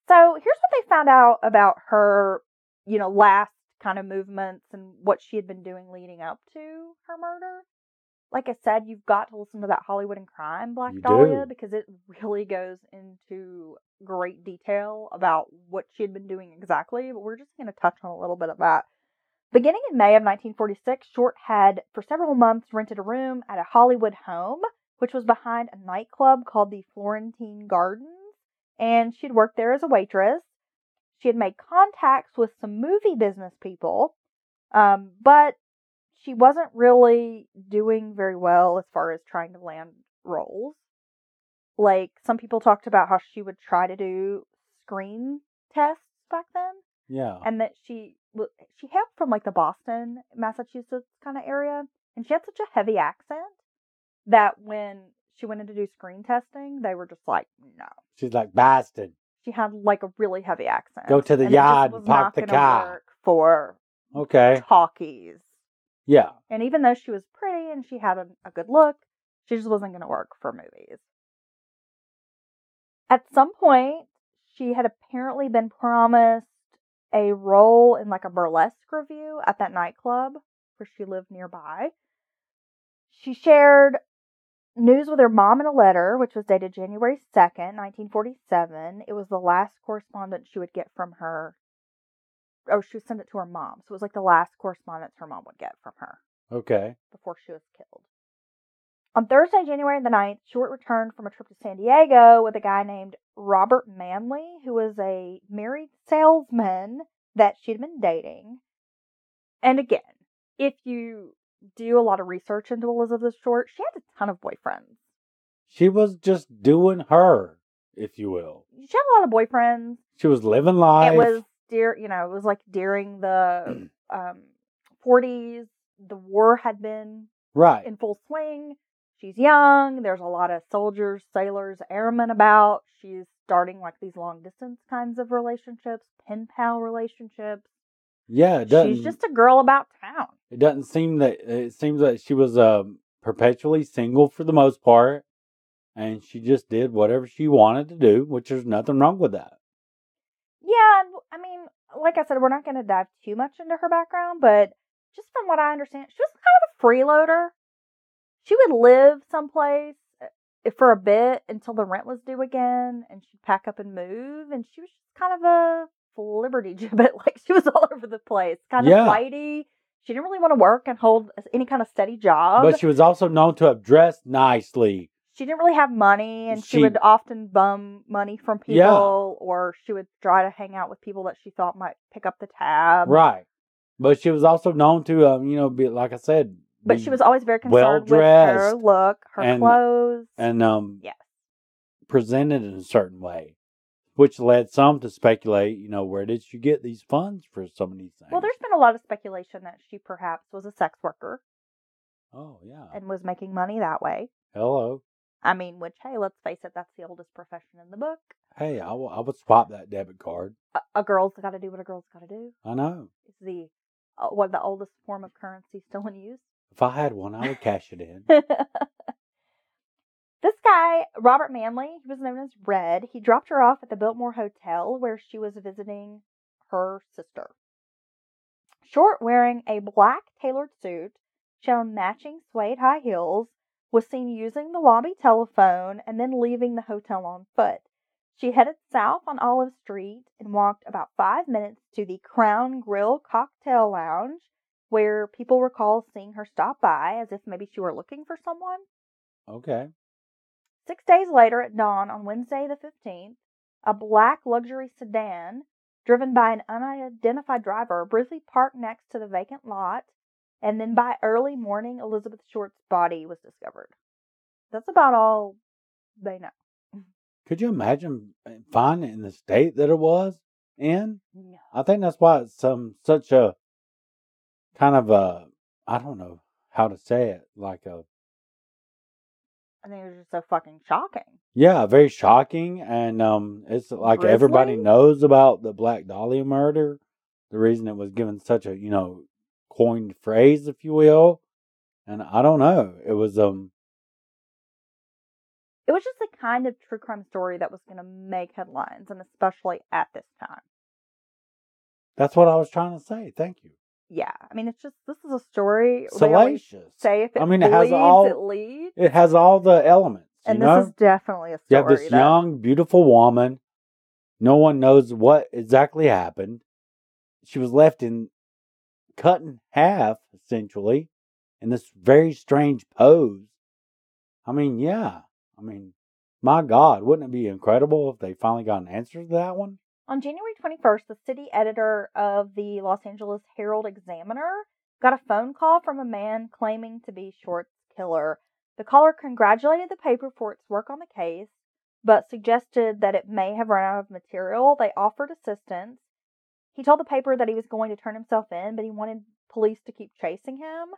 So here's what they found out about her, you know, last kind of movements and what she had been doing leading up to her murder. Like I said, you've got to listen to that Hollywood and Crime Black You Dahlia do. because it really goes into great detail about what she had been doing exactly. But we're just going to touch on a little bit of that. Beginning in May of 1946, Short had for several months rented a room at a Hollywood home, which was behind a nightclub called the Florentine Gardens, and she'd worked there as a waitress. She had made contacts with some movie business people, um, but she wasn't really doing very well as far as trying to land roles. Like some people talked about how she would try to do screen tests back then, Yeah. and that she she hailed from like the Boston, Massachusetts kind of area, and she had such a heavy accent that when she went in to do screen testing, they were just like, no. She's like bastard. She had like a really heavy accent. Go to the and yard was and park not the car. Work for Okay. talkies. Yeah. And even though she was pretty and she had a, a good look, she just wasn't going to work for movies. At some point, she had apparently been promised a role in like a burlesque review at that nightclub where she lived nearby. She shared news with her mom in a letter, which was dated January 2nd, 1947. It was the last correspondence she would get from her. Or she would send it to her mom. So it was like the last correspondence her mom would get from her Okay. before she was killed. On Thursday, January the 9th, Short returned from a trip to San Diego with a guy named Robert Manley, who was a married salesman that she'd been dating. And again, if you do a lot of research into Elizabeth Short, she had a ton of boyfriends. She was just doing her, if you will. She had a lot of boyfriends. She was living life. It was dear, you know, it was like during the um, 40s. The war had been right. in full swing. She's young. There's a lot of soldiers, sailors, airmen about. She's starting like these long distance kinds of relationships, pen pal relationships. yeah. She's just a girl about town. It doesn't seem that it seems that she was um, perpetually single for the most part, and she just did whatever she wanted to do, which there's nothing wrong with that. Yeah, I mean, like I said, we're not going to dive too much into her background, but just from what I understand, she was kind of a freeloader. She would live someplace uh, for a bit until the rent was due again, and she'd pack up and move. And she was just kind of a liberty gibbet, like she was all over the place, kind of flighty. She didn't really want to work and hold any kind of steady job. but she was also known to have dressed nicely. she didn't really have money and she, She- would often bum money from people Yeah. or she would try to hang out with people that she thought might pick up the tab. right. But she was also known to, um, you know, be like I said. But she was always very concerned with her look, her and- clothes. and um Yes. presented in a certain way, which led some to speculate. You know, where did she get these funds for some of these things? well, there's been a lot of speculation that she perhaps was a sex worker oh yeah. and was making money that way. Hello. I mean, which, hey, let's face it, that's the oldest profession in the book. Hey, I would swap that debit card. A, a girl's got to do what a girl's got to do. I know. It's the uh, what the oldest form of currency still in use. If I had one, I would cash it in. this guy, Robert Manley, he was known as Red. He dropped her off at the Biltmore Hotel where she was visiting her sister. Short, wearing a black tailored suit, shown matching suede high heels, was seen using the lobby telephone and then leaving the hotel on foot. She headed south on Olive Street and walked about five minutes to the Crown Grill Cocktail Lounge, where people recall seeing her stop by as if maybe she were looking for someone. Okay. Six days later, at dawn on Wednesday the 15th, a black luxury sedan, driven by an unidentified driver, briefly parked next to the vacant lot, and then by early morning, Elizabeth Short's body was discovered. That's about all they know. Could you imagine uh, finding in the state that it was in? No. I think that's why it's some such a kind of a I don't know how to say it like a I think it was just so fucking shocking. yeah very shocking and um it's like everybody knows about the Black Dahlia murder. The reason it was given such a you know coined phrase, if you will, and I don't know. It was um It was just the kind of true crime story that was going to make headlines, and especially at this time. that's what I was trying to say. Thank you. Yeah, I mean, it's just this is a story. Salacious. say if it I mean, it has all- it leads, It has all the elements. and this know? is definitely a story. You have this that, young, beautiful woman. No one knows what exactly happened. She was left in cut in half, essentially, in this very strange pose. I mean, yeah. I mean, my God, wouldn't it be incredible if they finally got an answer to that one? On January 21st, the city editor of the Los Angeles Herald Examiner got a phone call from a man claiming to be Short's killer. The caller congratulated the paper for its work on the case, but suggested that it may have run out of material. They offered assistance. He told the paper that he was going to turn himself in, but he wanted police to keep chasing him.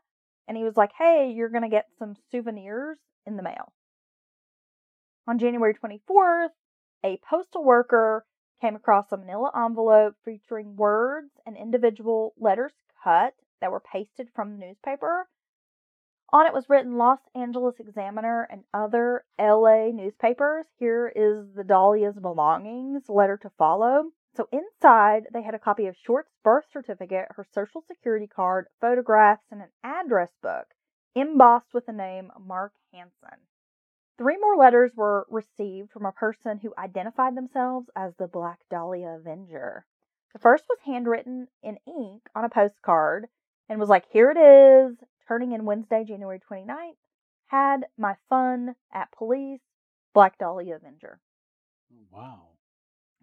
And he was like, hey, you're going to get some souvenirs in the mail. On January 24th, a postal worker came across a manila envelope featuring words and individual letters cut that were pasted from the newspaper. On it was written Los Angeles Examiner and other LA newspapers. Here is the Dahlia's belongings, letter to follow. So inside, they had a copy of Short's birth certificate, her social security card, photographs, and an address book embossed with the name Mark Hansen. Three more letters were received from a person who identified themselves as the Black Dahlia Avenger. The first was handwritten in ink on a postcard and was like, Here it is, turning in Wednesday, January 29th. Had my fun at police, Black Dahlia Avenger. Oh, wow.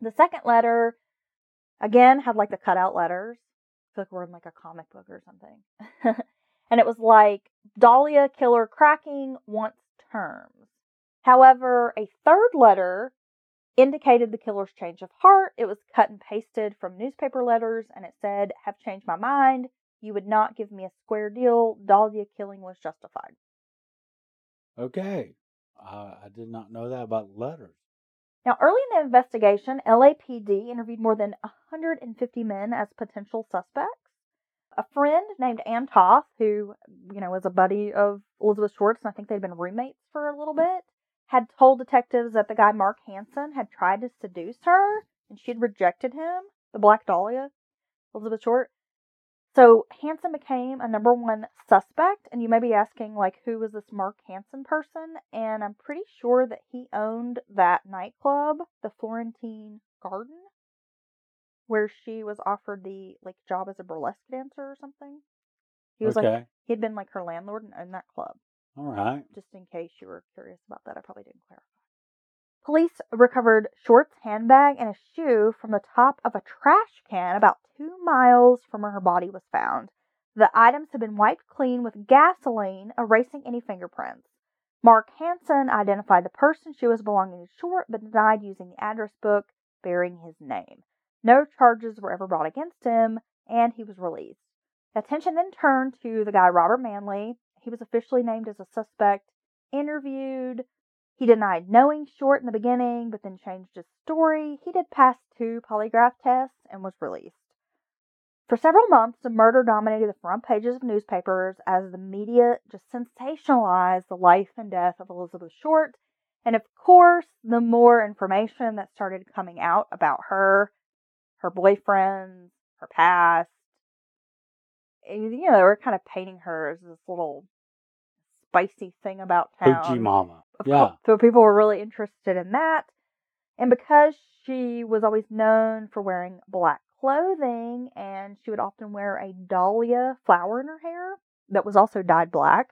The second letter, again, had like the cutout letters. I feel like we're in like a comic book or something. and it was like Dahlia killer cracking wants terms. However, a third letter indicated the killer's change of heart. It was cut and pasted from newspaper letters and it said, Have changed my mind. You would not give me a square deal. Dahlia killing was justified. Okay. I, I did not know that about letters. Now, early in the investigation, LAPD interviewed more than 150 men as potential suspects. A friend named Ann Toth, who, you know, was a buddy of Elizabeth Schwartz, and I think they'd been roommates for a little bit, had told detectives that the guy Mark Hansen had tried to seduce her, and she'd rejected him, the Black Dahlia, Elizabeth Short. So Hansen became a number one suspect, and you may be asking, like, who was this Mark Hansen person? And I'm pretty sure that he owned that nightclub, the Florentine Garden, where she was offered the like job as a burlesque dancer or something. He was okay. like he'd been like her landlord and owned that club. All right. Just in case you were curious about that, I probably didn't clarify. Police recovered Short's handbag and a shoe from the top of a trash can about two miles from where her body was found. The items had been wiped clean with gasoline, erasing any fingerprints. Mark Hansen identified the person she was belonging to Short, but denied using the address book bearing his name. No charges were ever brought against him, and he was released. Attention then turned to the guy Robert Manley. He was officially named as a suspect, interviewed. He denied knowing Short in the beginning, but then changed his story. He did pass two polygraph tests and was released. For several months, the murder dominated the front pages of newspapers as the media just sensationalized the life and death of Elizabeth Short. And of course, the more information that started coming out about her, her boyfriends, her past, you know, they were kind of painting her as this little spicy thing about town. Hoochie Mama. Of Yeah. course, so people were really interested in that. And because she was always known for wearing black clothing and she would often wear a dahlia flower in her hair that was also dyed black,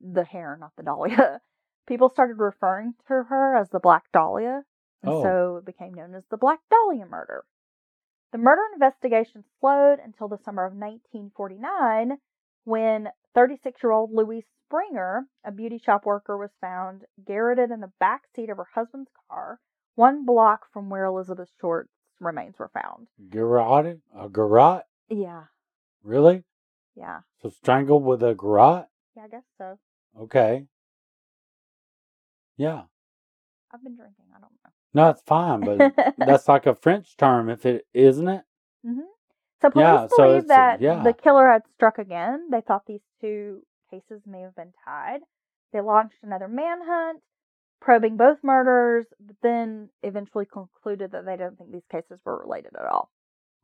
the hair, not the dahlia, people started referring to her as the Black Dahlia. And Oh. so it became known as the Black Dahlia murder. The murder investigation slowed until the summer of 1949 when 36 year old Louise Springer, a beauty shop worker, was found garroted in the back seat of her husband's car, one block from where Elizabeth Short's remains were found. Garroted? A garrote? Yeah, Really? yeah, So strangled with a garrote? yeah, I guess so. Okay. Yeah. I've been drinking. I don't. No, it's fine, but that's like a French term, if it isn't it? Mm-hmm. So police Yeah, believe it's- uh, that yeah. the killer had struck again. They thought these two cases may have been tied. They launched another manhunt, probing both murders, but then eventually concluded that they didn't think these cases were related at all.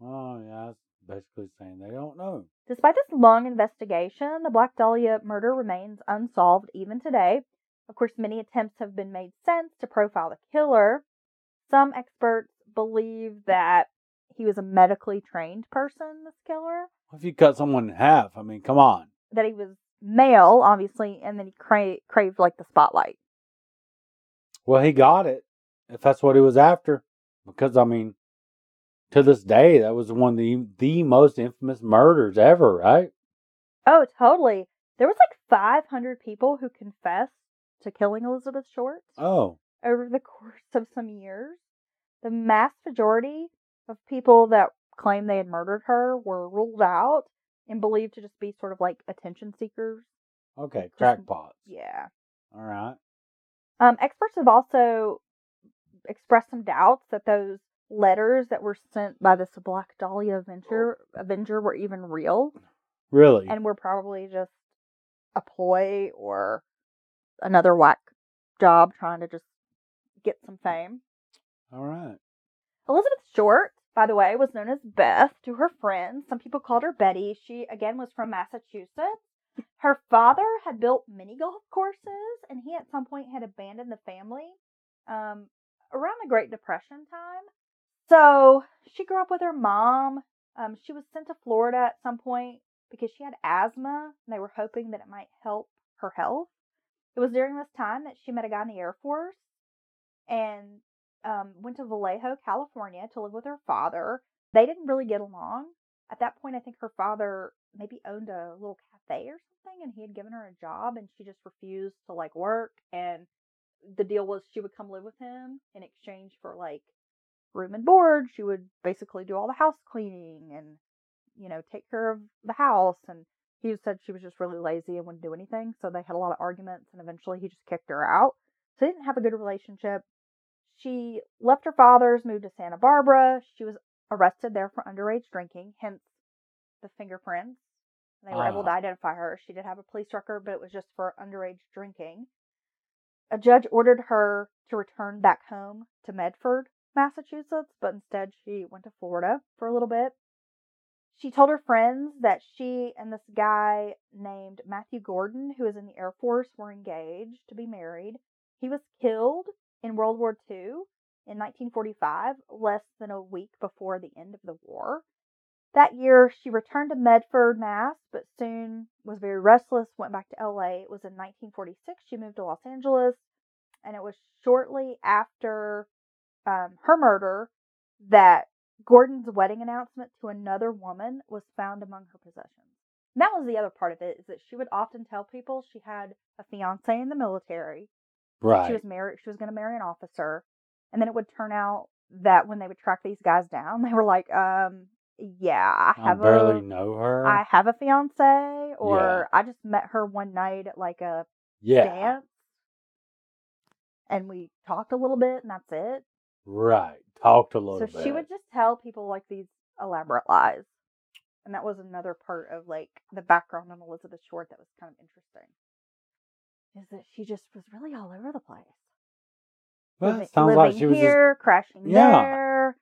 Oh, yeah. Basically saying they don't know. Despite this long investigation, the Black Dahlia murder remains unsolved even today. Of course, many attempts have been made since to profile the killer. Some experts believe that he was a medically trained person, this killer, If you cut someone in half, I mean, come on. that he was male, obviously, and then he cra- craved like the spotlight. Well, he got it, if that's what he was after. Because, I mean, to this day, that was one of the, the most infamous murders ever, right? Oh, totally. There was like 500 people who confessed to killing Elizabeth Short Oh, over the course of some years. The mass majority of people that claimed they had murdered her were ruled out and believed to just be sort of like attention seekers. okay. Crackpots. Yeah. All right. Um, experts have also expressed some doubts that those letters that were sent by this Black Dahlia Avenger, Avenger were even real Really? and were probably just a ploy or another whack job trying to just get some fame. All right. Elizabeth Short, by the way, was known as Beth to her friends. Some people called her Betty. She, again, was from Massachusetts. Her father had built mini golf courses, and he at some point had abandoned the family um, around the Great Depression time. So she grew up with her mom. Um, she was sent to Florida at some point because she had asthma, and they were hoping that it might help her health. It was during this time that she met a guy in the Air Force and um, went to Vallejo, California to live with her father. They didn't really get along. At that point, I think her father maybe owned a little cafe or something, and he had given her a job, and she just refused to like work. And the deal was she would come live with him in exchange for like room and board. She would basically do all the house cleaning and you know take care of the house. And he said she was just really lazy and wouldn't do anything. So they had a lot of arguments, and eventually he just kicked her out. So they didn't have a good relationship. She left her father's, moved to Santa Barbara. She was arrested there for underage drinking, hence the fingerprints. They were able to Ah. identify her. She did have a police record, but it was just for underage drinking. A judge ordered her to return back home to Medford, Massachusetts, but instead she went to Florida for a little bit. She told her friends that she and this guy named Matthew Gordon, who was in the Air Force, were engaged to be married. He was killed in World War II in 1945, less than a week before the end of the war. That year, she returned to Medford, Mass, but soon was very restless, went back to LA. It was in 1946. She moved to Los Angeles, and it was shortly after um, her murder that Gordon's wedding announcement to another woman was found among her possessions. And that was the other part of it, is that she would often tell people she had a fiance in the military, Right. she was married she was going to marry an officer and then it would turn out that when they would track these guys down they were like um yeah i I have barely a know her. i have a fiance or i just met her one night at like a yeah. dance and we talked a little bit and that's it Right. Talked a little so bit. she would just tell people like these elaborate lies and that was another part of like the background on elizabeth short that was kind of interesting is that she just was really all over the place well, living, sounds living like she was just, here, crashing Yeah. there.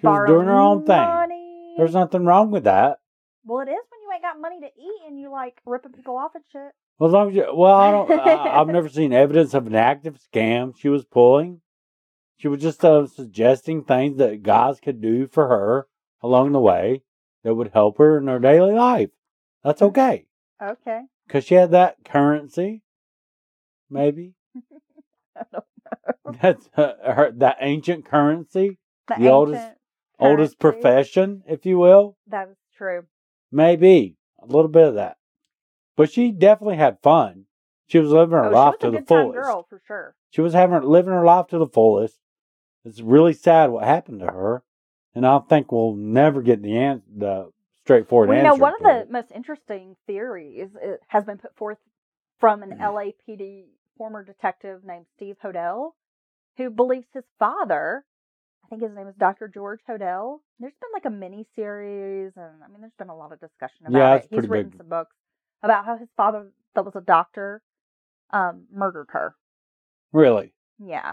She was doing her own thing. Money. there's nothing wrong with that. Well, it is when you ain't got money to eat and you like ripping people off and shit. Well, as long as you, well, I don't, I, I've never seen evidence of an active scam she was pulling. She was just uh, suggesting things that guys could do for her along the way that would help her in her daily life. That's okay. Okay. Because she had that currency, maybe. I don't That's uh, her, that ancient currency, The, The oldest- ancient oldest currency. profession, if you will. That is true. Maybe a little bit of that. But she definitely had fun. She was living her oh, life to the fullest. girl for sure. She was having living her life to the fullest. It's really sad what happened to her, and I think we'll never get the answer. the straightforward Well, you answer. know, one of the it. most interesting theories has been put forth from an Mm. LAPD former detective named Steve Hodel, who believes his father, I think his name is Dr. George Hodel. There's been like a mini series, and I mean, there's been a lot of discussion about Yeah, it. He's written big. some books about how his father, that was a doctor, um, murdered her. really. Yeah.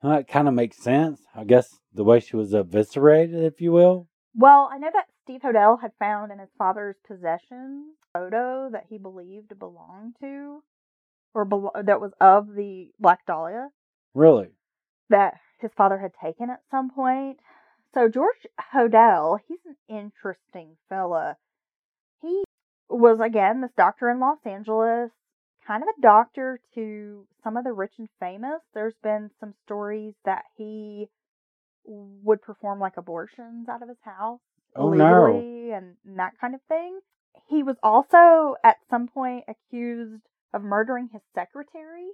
Well, That kind of makes sense. I guess the way she was eviscerated, if you will. Well, I know that Steve Hodel had found in his father's possession a photo that he believed belonged to, or belo- that was of the Black Dahlia Really. that his father had taken at some point. So George Hodel, he's an interesting fella. He was again this doctor in Los Angeles, kind of a doctor to some of the rich and famous. There's been some stories that he would perform like abortions out of his house Oh, no. illegally and, and that kind of thing. He was also at some point accused of murdering his secretary,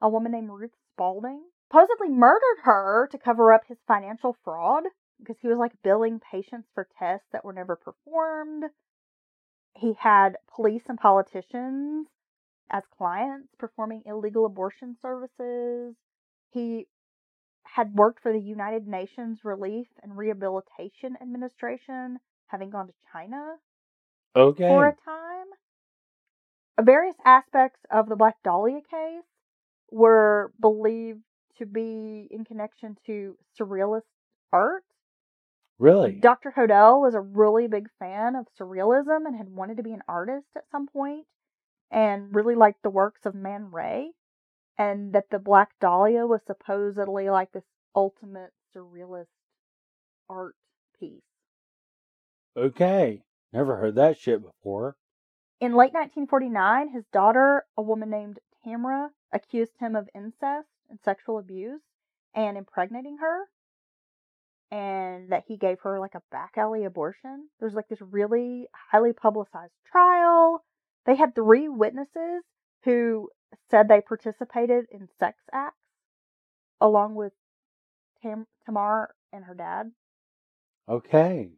a woman named Ruth Spalding. Supposedly murdered her to cover up his financial fraud because he was like billing patients for tests that were never performed. He had police and politicians as clients performing illegal abortion services. He had worked for the United Nations Relief and Rehabilitation Administration, having gone to China Okay. for a time. Various aspects of the Black Dahlia case were believed to be in connection to surrealist art. really. Dr. Hodel was a really big fan of surrealism and had wanted to be an artist at some point and really liked the works of Man Ray. And that the Black Dahlia was supposedly like this ultimate surrealist art piece. Okay. Never heard that shit before. In late 1949, his daughter, a woman named Tamra, accused him of incest and sexual abuse and impregnating her, and that he gave her like a back alley abortion. There's like this really highly publicized trial. They had three witnesses who said they participated in sex acts along with Tam- Tamar and her dad. Okay.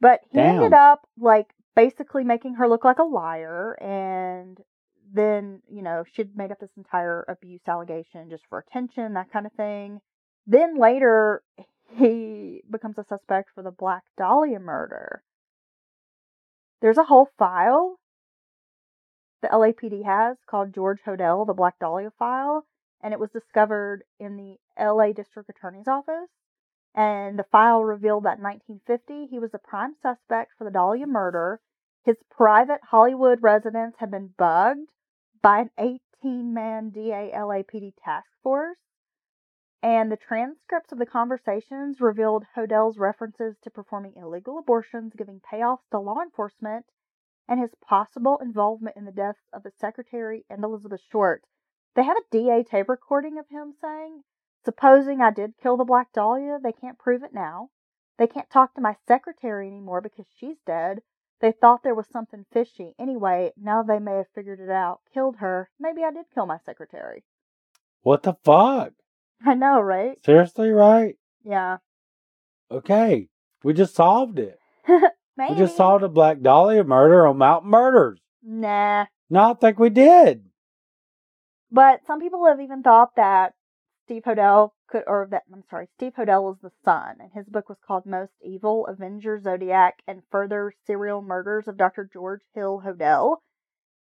But he Damn. ended up like basically making her look like a liar and then, you know, she'd made up this entire abuse allegation just for attention, that kind of thing. Then later he becomes a suspect for the Black Dahlia murder. There's a whole file the LAPD has called George Hodel, the Black Dahlia file, and it was discovered in the LA District Attorney's office and the file revealed that in 1950 he was a prime suspect for the Dahlia murder. His private Hollywood residence had been bugged by an 18 man DA LAPD task force, and the transcripts of the conversations revealed Hodel's references to performing illegal abortions, giving payoffs to law enforcement, and his possible involvement in the deaths of his secretary and Elizabeth Short. They have a DA tape recording of him saying, Supposing I did kill the Black Dahlia, they can't prove it now. They can't talk to my secretary anymore because she's dead. They thought there was something fishy. Anyway, now they may have figured it out. Killed her. Maybe I did kill my secretary. What the fuck? I know, right? Seriously, right? Yeah. Okay. We just solved it. Maybe. We just solved a Black Dahlia murder on Mountain Murders. Nah. No, I think we did. But some people have even thought that Steve Hodel could, or that, I'm sorry, Steve Hodel is the son, and his book was called Most Evil, Avenger, Zodiac, and Further Serial Murders of Dr. George Hill Hodel.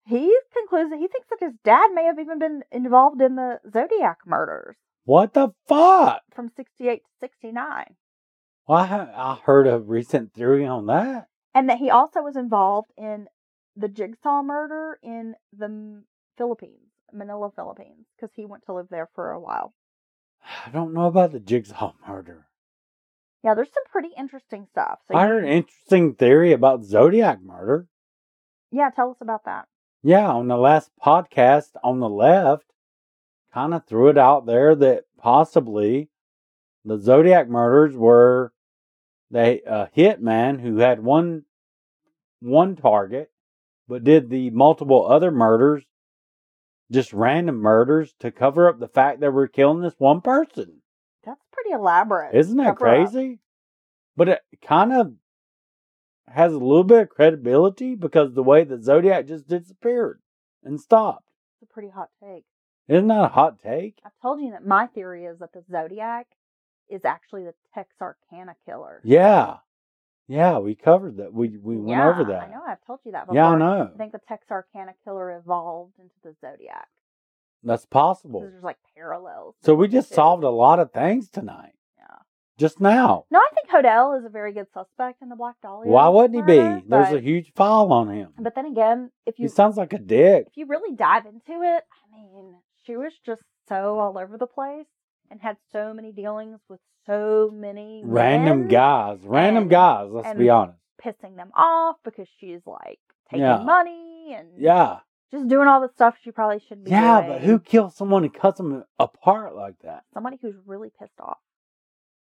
He concludes that he thinks that his dad may have even been involved in the Zodiac murders What the fuck? from 68 to 69, Well, I, ha- I heard a recent theory on that. and that he also was involved in the Jigsaw murder in the Philippines, Manila, Philippines, because he went to live there for a while. I don't know about the Jigsaw murder. Yeah, there's some pretty interesting stuff. So I heard an interesting theory about Zodiac murder. Yeah, tell us about that. Yeah, on the last podcast on the left, kind of threw it out there that possibly the Zodiac murders were they a hitman who had one one target, but did the multiple other murders just random murders to cover up the fact that we're killing this one person. That's pretty elaborate. Isn't that crazy? But it kind of has a little bit of credibility because the way that Zodiac just disappeared and stopped. It's a pretty hot take. Isn't that a hot take? I've told you that my theory is that the Zodiac is actually the Texarkana killer. Yeah. Yeah, we covered that. We we went Yeah, over that. I know. I've told you that before. Yeah, I know. I think the Texarkana killer evolved into the Zodiac. That's possible. There's like parallels. So we just solved a lot of things tonight. Yeah. Just now. No, I think Hodel is a very good suspect in the Black Dahlia. Why wouldn't he be? There's a huge file on him. But then again, if He you sounds like a dick. if you really dive into it, I mean, she was just so all over the place and had so many dealings with so many Random guys. Random and- guys, let's be honest. pissing them off because she's like taking Yeah. money and Yeah. just doing all the stuff she probably shouldn't be Yeah, doing. but who kills someone and cuts them apart like that? Somebody who's really pissed off,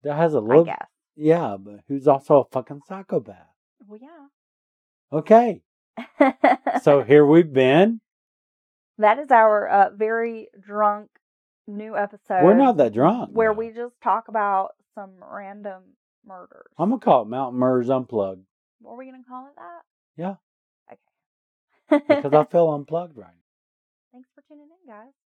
That has a little. Yeah, but who's also a fucking psychopath. Well, yeah. Okay. So here we've been. that is our uh, very drunk new episode. We're not that drunk. where we just talk about some random murders. I'm going to call it Mountain Murders Unplugged what are we gonna call it that? Yeah. Okay. because I feel unplugged right now. Thanks for tuning in, guys.